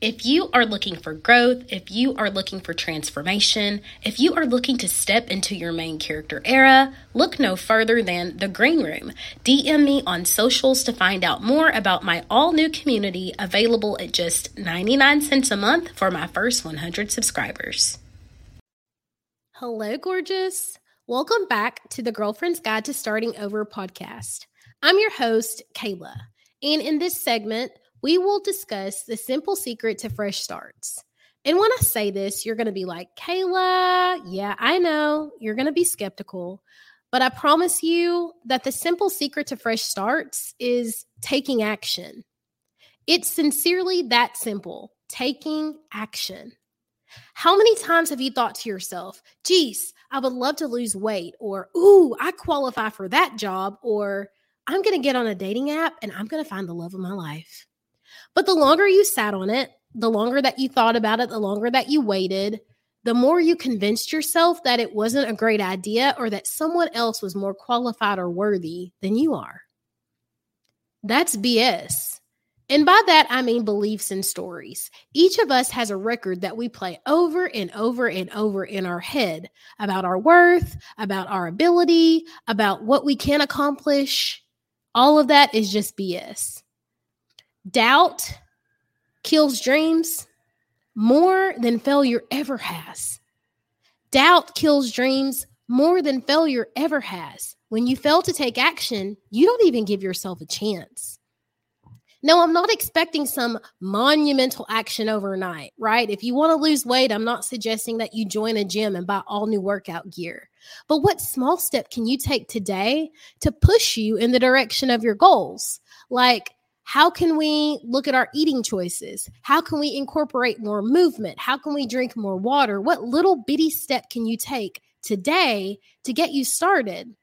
If you are looking for growth, if you are looking for transformation, if you are looking to step into your main character era, look no further than The Green Room. DM me on socials to find out more about my all new community available at just 99 cents a month for my first 100 subscribers. Hello, gorgeous. Welcome back to the Girlfriend's Guide to Starting Over podcast. I'm your host, Kayla. And in this segment, we will discuss the simple secret to fresh starts. And when I say this, you're going to be like, Kayla, yeah, I know. You're going to be skeptical. But I promise you that the simple secret to fresh starts is taking action. It's sincerely that simple taking action. How many times have you thought to yourself, geez, I would love to lose weight, or ooh, I qualify for that job, or I'm going to get on a dating app and I'm going to find the love of my life? But the longer you sat on it, the longer that you thought about it, the longer that you waited, the more you convinced yourself that it wasn't a great idea or that someone else was more qualified or worthy than you are. That's BS. And by that, I mean beliefs and stories. Each of us has a record that we play over and over and over in our head about our worth, about our ability, about what we can accomplish. All of that is just BS. Doubt kills dreams more than failure ever has. Doubt kills dreams more than failure ever has. When you fail to take action, you don't even give yourself a chance. No, I'm not expecting some monumental action overnight, right? If you want to lose weight, I'm not suggesting that you join a gym and buy all new workout gear. But what small step can you take today to push you in the direction of your goals? Like how can we look at our eating choices? How can we incorporate more movement? How can we drink more water? What little bitty step can you take today to get you started?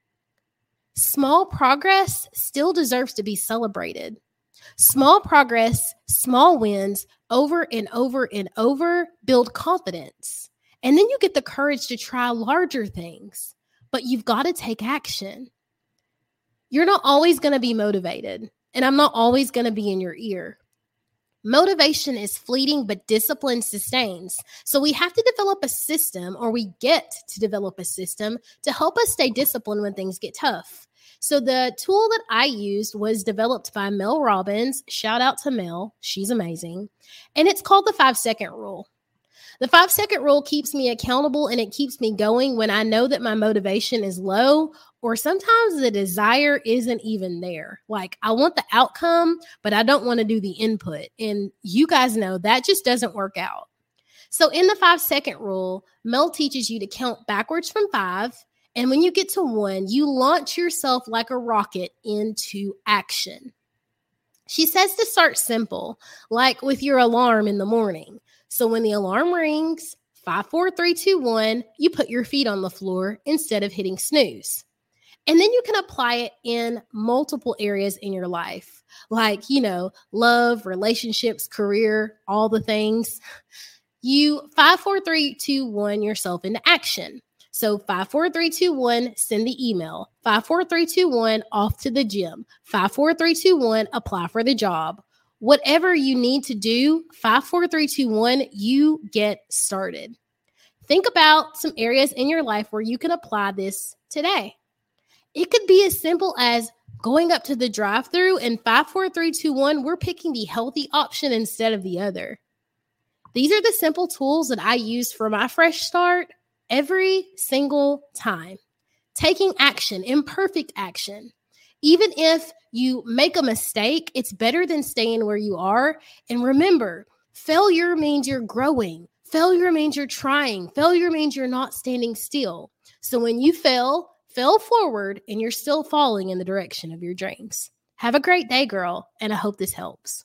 Small progress still deserves to be celebrated. Small progress, small wins over and over and over build confidence. And then you get the courage to try larger things, but you've got to take action. You're not always going to be motivated and I'm not always going to be in your ear. Motivation is fleeting, but discipline sustains. So we have to develop a system, or we get to develop a system to help us stay disciplined when things get tough. So the tool that I used was developed by Mel Robbins. Shout out to Mel. She's amazing. And it's called the five second rule. The five second rule keeps me accountable and it keeps me going when I know that my motivation is low or sometimes the desire isn't even there. Like I want the outcome, but I don't want to do the input. And you guys know that just doesn't work out. So in the five second rule, Mel teaches you to count backwards from five. And when you get to one, you launch yourself like a rocket into action. She says to start simple, like with your alarm in the morning. So when the alarm rings, five, four, three, two, one, you put your feet on the floor instead of hitting snooze. And then you can apply it in multiple areas in your life, like, you know, love, relationships, career, all the things. You five, four, three, two, one yourself into action. So five, four, three, two, one, send the email. Five, four, three, two, one, off to the gym. Five, four, three, two, one, apply for the job whatever you need to do, five, four, three, two, one, you get started. Think about some areas in your life where you can apply this today. It could be as simple as going up to the drive through and five, four, three, two, one, we're picking the healthy option instead of the other. These are the simple tools that I use for my fresh start every single time. Taking action, imperfect action. Even if you make a mistake, it's better than staying where you are. And remember, failure means you're growing. Failure means you're trying. Failure means you're not standing still. So when you fail, fail forward and you're still falling in the direction of your dreams. Have a great day, girl, and I hope this helps.